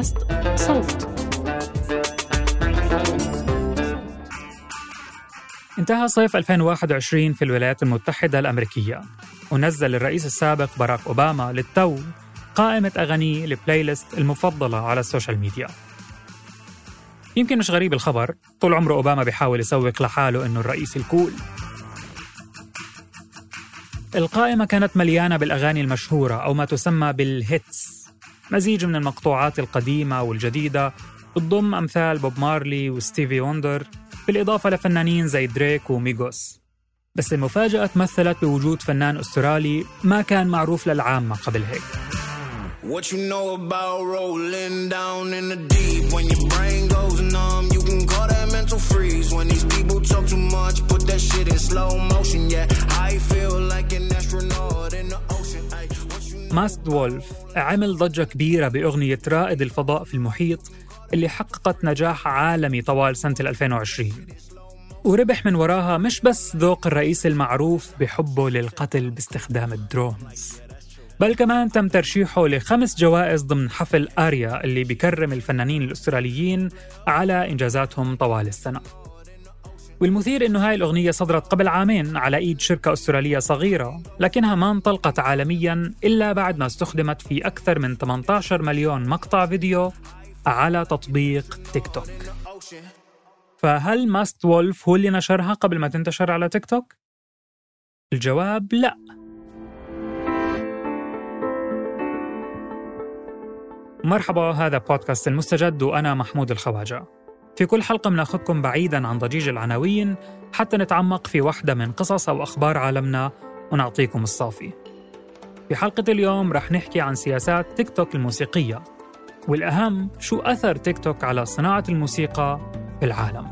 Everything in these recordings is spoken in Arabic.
بودكاست صوت. انتهى صيف 2021 في الولايات المتحدة الأمريكية. ونزل الرئيس السابق باراك أوباما للتو قائمة أغاني ال playlist المفضلة على ال social media. يمكن مش غريب الخبر طول عمره أوباما بيحاول يسوق لحاله إنه الرئيس ال cool. القائمة كانت مليانة بالأغاني المشهورة أو ما تسمى بال hits. مزيج من المقطوعات القديمة والجديدة بتضم أمثال بوب مارلي وستيفي وندر بالإضافة لفنانين زي دريك وميغوس بس المفاجأة تمثلت بوجود فنان أسترالي ما كان معروف للعامة قبل هيك What you know about rolling down in the deep When your brain goes numb You can call that mental freeze When these people talk too much Put that shit in slow motion Yeah, I feel like an Masked Wolf عمل ضجة كبيرة بأغنية رائد الفضاء في المحيط اللي حققت نجاح عالمي طوال سنة 2020 وربح من وراها مش بس ذوق الرئيس المعروف بحبه للقتل باستخدام ال drones بل كمان تم ترشيحه لخمس جوائز ضمن حفل ARIA اللي بيكرم الفنانين الأستراليين على إنجازاتهم طوال السنة. والمثير إنه هاي الأغنية صدرت قبل عامين على إيد شركة أسترالية صغيرة لكنها ما انطلقت عالميا إلا بعد ما استخدمت في أكثر من 18 مليون مقطع فيديو على تطبيق تيك توك. فهل Masked Wolf هو اللي نشرها قبل ما تنتشر على تيك توك؟ الجواب لا. مرحبا هذا بودكاست المستجد وأنا محمود الخواجة. في كل حلقة بناخذكم بعيدا عن ضجيج العناوين حتى نتعمق في واحدة من قصص أو أخبار عالمنا ونعطيكم الصافي. في حلقة اليوم رح نحكي عن سياسات تيك توك الموسيقية والأهم شو أثر تيك توك على صناعة الموسيقى في العالم.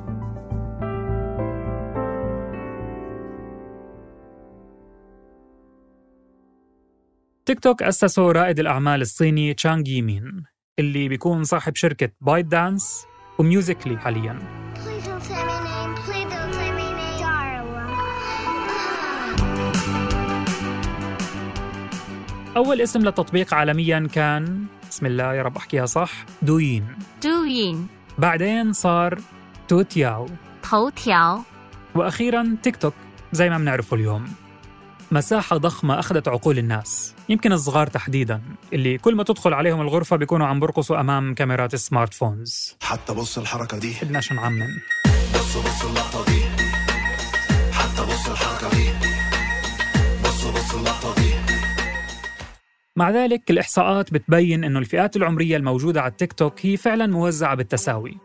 تيك توك أسسه رائد الأعمال الصيني تشانغ يمينغ اللي بيكون صاحب شركة بايت دانس. وميوزيكلي حالياً. أول اسم للتطبيق عالميا كان بسم الله يا رب أحكيها صح دوين. دوين. بعدين صار توتياو. توتياو. وأخيرا تيك توك زي ما بنعرفه اليوم. مساحة ضخمة أخذت عقول الناس. يمكن الصغار تحديدا اللي كل ما تدخل عليهم الغرفة بيكونوا عم برقصوا أمام كاميرات ال smart phones. حتى بص الحركة دي. بدناش نعمم. بص بص اللقطة دي. حتى بص الحركة دي. بص بص اللقطة دي. مع ذلك الإحصاءات بتبين أنه الفئات العمرية الموجودة على التيك توك هي فعلا موزعة بالتساوي.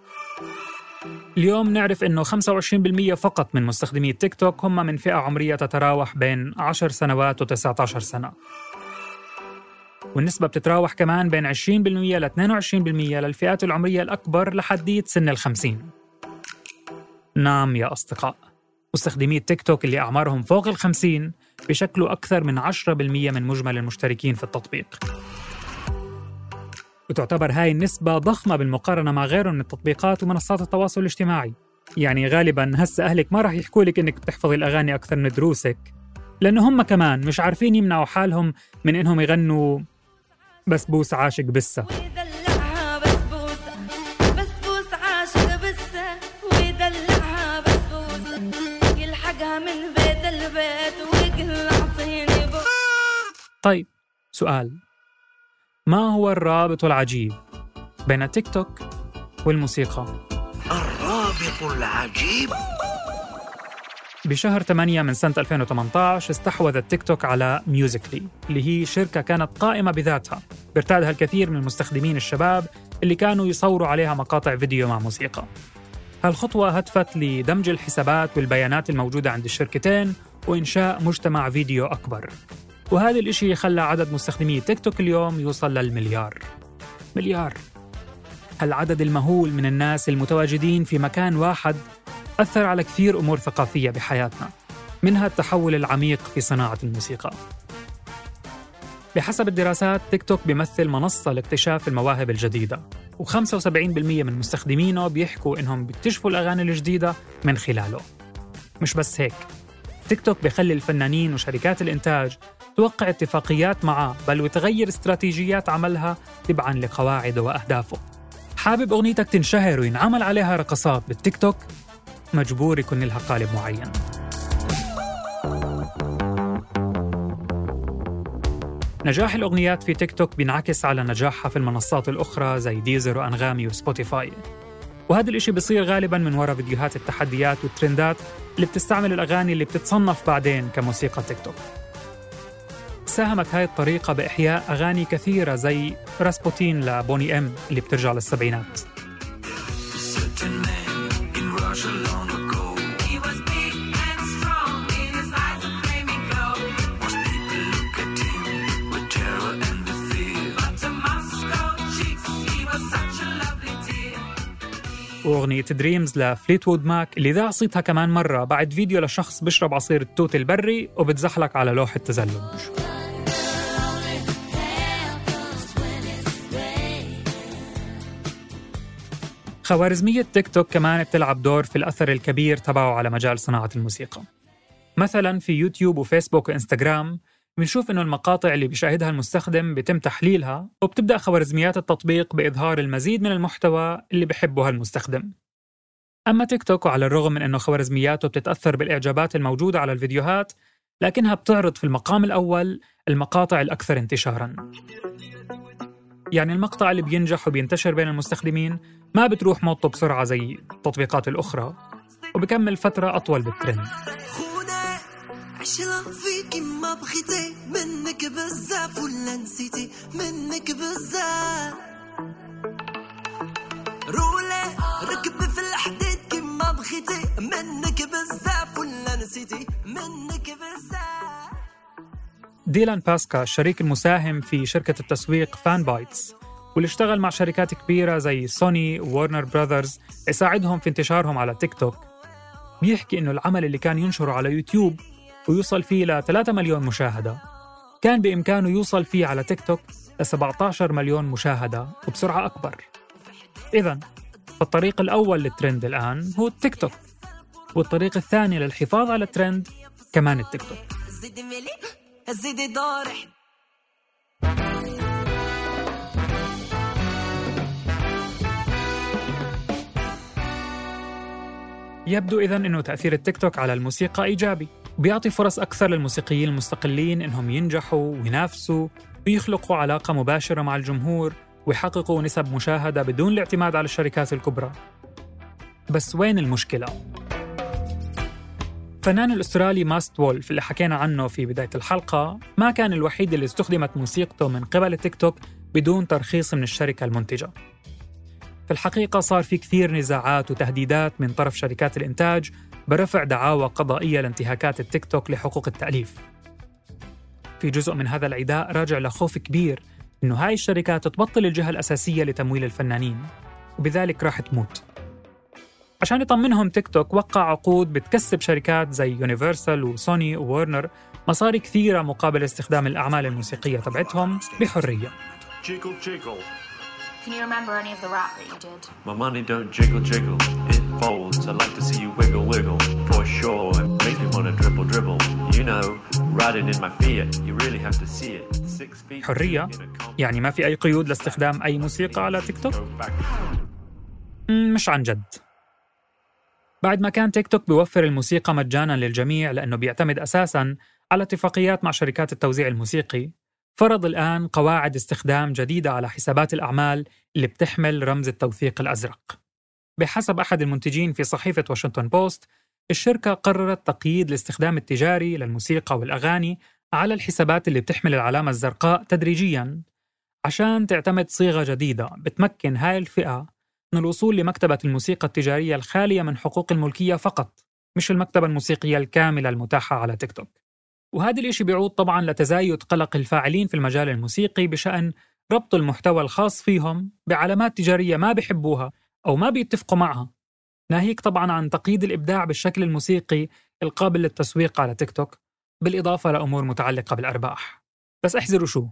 اليوم نعرف أنه 25% فقط من مستخدمي التيك توك هم من فئة عمرية تتراوح بين 10 سنوات و 19 سنة. والنسبة بتتراوح كمان بين 20% ل 22% للفئات العمرية الأكبر لحديت سن الخمسين. نعم يا أصدقاء مستخدمي التيك توك اللي أعمارهم فوق الخمسين بشكلوا أكثر من 10% من مجمل المشتركين في التطبيق. وتعتبر هاي النسبة ضخمة بالمقارنة مع غيره من التطبيقات ومنصات التواصل الاجتماعي. يعني غالبا هسه أهلك ما رح يحكوا لك إنك بتحفظي الأغاني أكثر من دروسك لأنه هم كمان مش عارفين يمنعوا حالهم من إنهم يغنوا بسبوس عاشق بسة. طيب سؤال. ما هو الرابط العجيب بين تيك توك والموسيقى؟ الرابط العجيب. بشهر 8 من سنة 2018 استحوذت تيك توك على ميوزيكلي اللي هي شركة كانت قائمة بذاتها. بيرتادها الكثير من المستخدمين الشباب اللي كانوا يصوروا عليها مقاطع فيديو مع موسيقى. هالخطوة هدفت لدمج الحسابات والبيانات الموجودة عند الشركتين وإنشاء مجتمع فيديو أكبر. وهذا الإشي خلى عدد مستخدمي تيك توك اليوم يوصل للمليار. مليار. العدد المهول من الناس المتواجدين في مكان واحد أثر على كثير أمور ثقافية بحياتنا منها التحول العميق في صناعة الموسيقى. بحسب الدراسات تيك توك بيمثل منصة لاكتشاف المواهب الجديدة و75% من مستخدمينه بيحكوا إنهم بيكتشفوا الأغاني الجديدة من خلاله. مش بس هيك. تيك توك بيخلي الفنانين وشركات الإنتاج توقع اتفاقيات معه بل وتغير استراتيجيات عملها تبعا لقواعده وأهدافه. حابب أغنيتك تنشهر وينعمل عليها رقصات بالتيك توك؟ مجبور يكون لها قالب معين. نجاح الأغنيات في تيك توك بينعكس على نجاحها في المنصات الأخرى زي ديزر وأنغامي وسبوتيفاي. وهذا الإشي بيصير غالبا من وراء فيديوهات التحديات والترندات اللي بتستعمل الأغاني اللي بتتصنف بعدين كموسيقى تيك توك. ساهمت هاي الطريقة بإحياء أغاني كثيرة زي راسبوتين لبوني إم اللي بترجع للسبعينات. وأغنية Dreams ل Fleetwood Mac اللي ذاع صيتها كمان مرة بعد فيديو لشخص بيشرب عصير التوت البري وبتزحلق على لوح التزلج خوارزمية تيك توك كمان بتلعب دور في الأثر الكبير تبعه على مجال صناعة الموسيقى. مثلا في يوتيوب وفيسبوك وإنستغرام بنشوف إنه المقاطع اللي بيشاهدها المستخدم بيتم تحليلها وبتبدأ خوارزميات التطبيق بإظهار المزيد من المحتوى اللي بحبه المستخدم أما تيك توك وعلى الرغم من أنه خوارزمياته بتتأثر بالإعجابات الموجودة على الفيديوهات لكنها بتعرض في المقام الأول المقاطع الأكثر انتشاراً. يعني المقطع اللي بينجح وبينتشر بين المستخدمين ما بتروح موضته بسرعة زي التطبيقات الأخرى وبكمل فترة أطول بالترند. عشرة فيكي ما بغيتي منك بزاف ولا نسيتي منك بزاف. رولي ركبي في الحديد كيما بغيتي منك بزاف ولا نسيتي منك بزاف. ديلان باسكا الشريك المساهم في شركة التسويق Fanbytes واللي اشتغل مع شركات كبيرة زي سوني وورنر براذرز يساعدهم في انتشارهم على تيك توك بيحكي إنه العمل اللي كان ينشره على يوتيوب ويوصل فيه ل 3 مليون مشاهدة. كان بإمكانه يوصل فيه على تيك توك ل 17 مليون مشاهدة وبسرعة أكبر. إذا فالطريق الأول للترند الآن هو التيك توك والطريق الثاني للحفاظ على الترند كمان التيك توك. زيدي ملي زيدي دوري يبدو إذا أنه تأثير التيك توك على الموسيقى إيجابي. بيعطي فرص أكثر للموسيقيين المستقلين أنهم ينجحوا وينافسوا ويخلقوا علاقة مباشرة مع الجمهور ويحققوا نسب مشاهدة بدون الاعتماد على الشركات الكبرى. بس وين المشكلة؟ الفنان الأسترالي Masked Wolf اللي حكينا عنه في بداية الحلقة ما كان الوحيد اللي استخدمت موسيقته من قبل التيك توك بدون ترخيص من الشركة المنتجة. في الحقيقة صار في كثير نزاعات وتهديدات من طرف شركات الإنتاج برفع دعاوى قضائية لانتهاكات التيك توك لحقوق التأليف. في جزء من هذا العداء راجع لخوف كبير إنه هاي الشركات تبطل الجهة الأساسية لتمويل الفنانين وبذلك راح تموت. عشان يطمنهم تيك توك وقع عقود بتكسب شركات زي يونيفرسال وسوني وورنر مصاري كثيرة مقابل استخدام الأعمال الموسيقية تبعتهم بحرية. حرية؟ يعني ما في أي قيود لاستخدام أي موسيقى على تيك توك؟ مش عن جد. بعد ما كان تيك توك بيوفر الموسيقى مجانا للجميع لأنه بيعتمد أساسا على اتفاقيات مع شركات التوزيع الموسيقي فرض الآن قواعد استخدام جديدة على حسابات الأعمال اللي بتحمل رمز التوثيق الأزرق. بحسب أحد المنتجين في صحيفة واشنطن بوست الشركة قررت تقييد الاستخدام التجاري للموسيقى والأغاني على الحسابات اللي بتحمل العلامة الزرقاء تدريجياً عشان تعتمد صيغة جديدة بتمكن هاي الفئة الوصول لمكتبة الموسيقى التجارية الخالية من حقوق الملكية فقط مش المكتبة الموسيقية الكاملة المتاحة على تيك توك. وهذا الإشي بيعود طبعا لتزايد قلق الفاعلين في المجال الموسيقي بشأن ربط المحتوى الخاص فيهم بعلامات تجارية ما بيحبوها أو ما بيتفقوا معها. ناهيك طبعا عن تقييد الإبداع بالشكل الموسيقي القابل للتسويق على تيك توك بالإضافة لأمور متعلقة بالأرباح. بس احذروا شو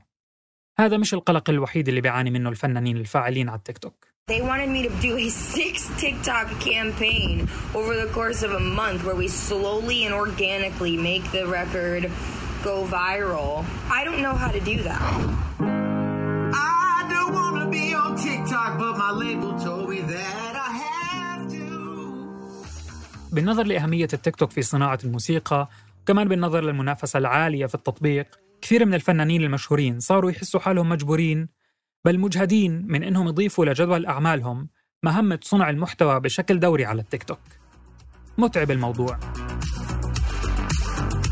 هذا مش القلق الوحيد اللي بيعاني منه الفنانين الفاعلين على التيك توك. They wanted me to do a six TikTok campaign over the course of a month where we slowly and organically make the record go viral. I don't know how to do that. I don't wanna be on TikTok, but my label told me that I have to. بالنظر لأهمية التيك توك في صناعة الموسيقى وكمان بالنظر للمنافسة العالية في التطبيق كثير من الفنانين المشهورين صاروا يحسوا حالهم مجبورين بل مجهدين من إنهم يضيفوا لجدول أعمالهم مهمة صنع المحتوى بشكل دوري على التيك توك متعب الموضوع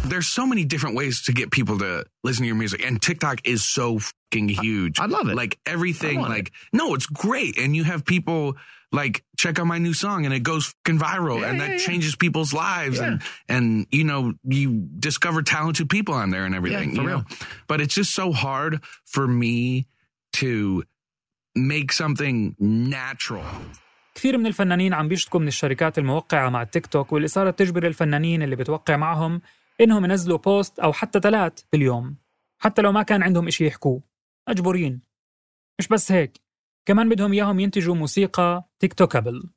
there's so many different ways to get people to listen to your music and TikTok is so fucking huge. I love it. Like everything I like no, it's great and you have people like check out my new song and it goes fucking viral Yeah, and yeah, that yeah. changes people's lives Yeah. and and you know you discover talented people on there and everything, for you know. But it's just so hard for me to make something natural. كثير من الفنانين عم بيشتكوا من الشركات الموقعة مع التيك توك واللي صارت تجبر الفنانين اللي بتوقع معهم إنهم ينزلوا بوست أو حتى ثلاث باليوم حتى لو ما كان عندهم إشي يحكوه. مجبورين. مش بس هيك كمان بدهم إياهم ينتجوا موسيقى تيك توكابل.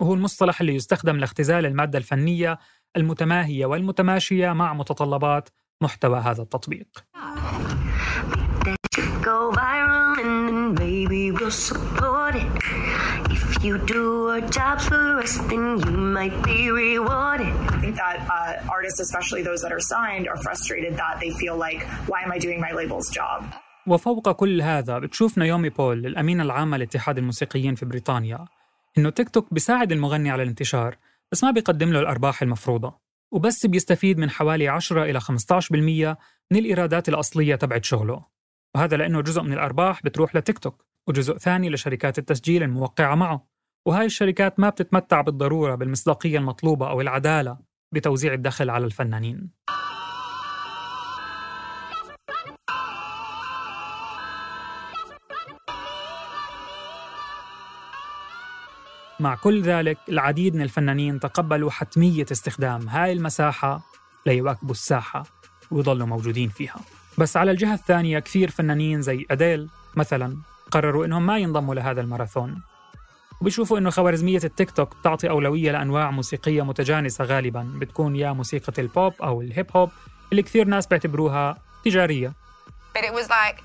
وهو المصطلح اللي يستخدم لاختزال المادة الفنية المتماهية والمتماشية مع متطلبات محتوى هذا التطبيق. We'll support it. If you do our jobs for us, then you might be rewarded. I think that uh, artists, especially those that are signed, are frustrated that they feel like, why am I doing my label's job? وفوق كل هذا بتشوف نيومي بول الأمينة العامة لاتحاد الموسيقيين في بريطانيا إنه تيك توك بيساعد المغني على الانتشار بس ما بيقدم له الأرباح المفروضة وبس بيستفيد من حوالي 10 إلى 15% من الإيرادات الأصلية تبعت شغله وهذا لأنه جزء من الأرباح بتروح لتيك توك وجزء ثاني لشركات التسجيل الموقعة معه. وهاي الشركات ما بتتمتع بالضرورة بالمصداقية المطلوبة أو العدالة بتوزيع الدخل على الفنانين. مع كل ذلك العديد من الفنانين تقبلوا حتمية استخدام هاي المساحة ليواكبوا الساحة ويضلوا موجودين فيها. بس على الجهة الثانية كثير فنانين زي أديل مثلا قرروا إنهم ما ينضموا لهذا الماراثون وبيشوفوا إنه خوارزمية التيك توك بتعطي أولوية لأنواع موسيقية متجانسة غالبا بتكون يا موسيقى البوب أو الهيب هوب اللي كثير ناس بيعتبروها تجارية But it was like,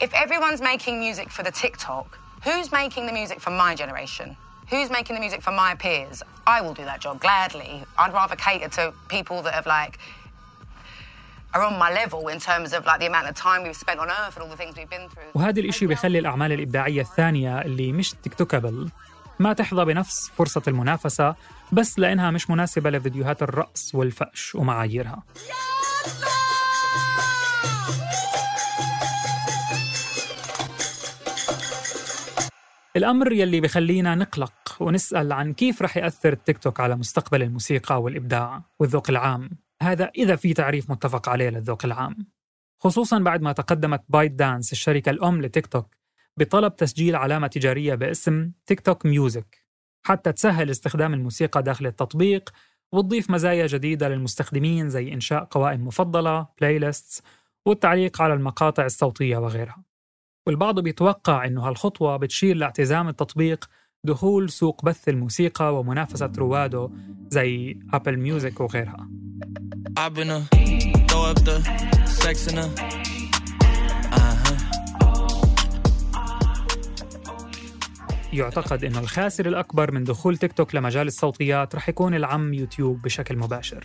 if everyone's making music for the TikTok, who's making the music for my generation? Who's making the music for my peers? I will do that job gladly. I'd rather cater to people that have like وهذا الإشي بيخلي الأعمال الإبداعية الثانية اللي مش تيك توكابل ما تحظى بنفس فرصة المنافسة بس لأنها مش مناسبة لفيديوهات الرقص والفأش ومعاييرها. الأمر يلي بخلينا نقلق ونسأل عن كيف رح يأثر التيك توك على مستقبل الموسيقى والإبداع والذوق العام. هذا إذا في تعريف متفق عليه للذوق العام خصوصا بعد ما تقدمت بايت دانس الشركة الأم لتيك توك بطلب تسجيل علامة تجارية باسم TikTok Music حتى تسهل استخدام الموسيقى داخل التطبيق وتضيف مزايا جديدة للمستخدمين زي إنشاء قوائم مفضلة، playlists، والتعليق على المقاطع الصوتية وغيرها. والبعض بيتوقع إنه هالخطوة بتشير لاعتزام التطبيق دخول سوق بث الموسيقى ومنافسة رواده زي Apple Music وغيرها. I've been a throw up the sex in a uh-huh. يعتقد إنه الخاسر الأكبر من دخول تيك توك لمجال الصوتيات رح يكون العم يوتيوب بشكل مباشر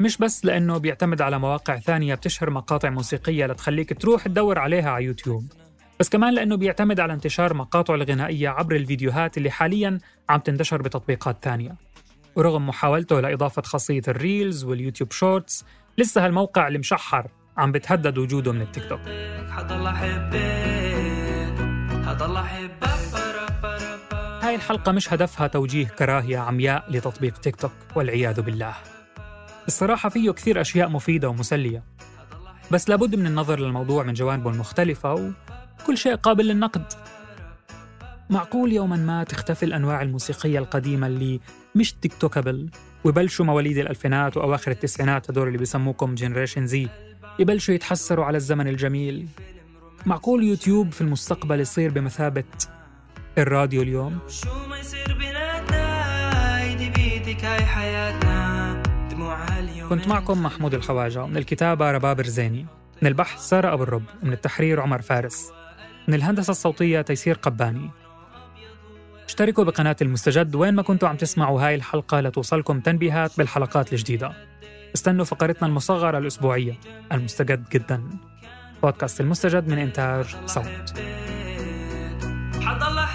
مش بس لأنه بيعتمد على مواقع ثانية بتشهر مقاطع موسيقية لتخليك تروح تدور عليها على يوتيوب بس كمان لأنه بيعتمد على انتشار مقاطع الغنائية عبر الفيديوهات اللي حالياً عم تنتشر بتطبيقات ثانية ورغم محاولته لإضافة خاصية ال Reels وال YouTube Shorts لسه هالموقع المشحر عم بتهدد وجوده من التيك توك. هاي الحلقة مش هدفها توجيه كراهية عمياء لتطبيق تيك توك والعياذ بالله. الصراحة فيه كثير أشياء مفيدة ومسلية. بس لابد من النظر للموضوع من جوانبه المختلفة وكل شيء قابل للنقد. معقول يوما ما تختفي الأنواع الموسيقية القديمة اللي مش TikTokable؟ ويبلشوا مواليد الألفينات وأواخر التسعينات هدول اللي بيسموكم Generation Z. يبلشوا يتحسروا على الزمن الجميل. معقول يوتيوب في المستقبل يصير بمثابة الراديو اليوم؟ شو ما يصير بيناتنا؟ بيدك هاي حياتنا. دموعها اليوم. كنت معكم محمود الخواجة من الكتابة رباب رزيني من البحث سارة أبو الرب من التحرير عمر فارس من الهندسة الصوتية تيسير قباني. اشتركوا بقناة المستجد. وين ما كنتوا عم تسمعوا هاي الحلقة لتوصلكم تنبيهات بالحلقات الجديدة. استنوا فقرتنا المصغرة الأسبوعية. المستجد جدا. بودكاست المستجد من إنتاج صوت. حضل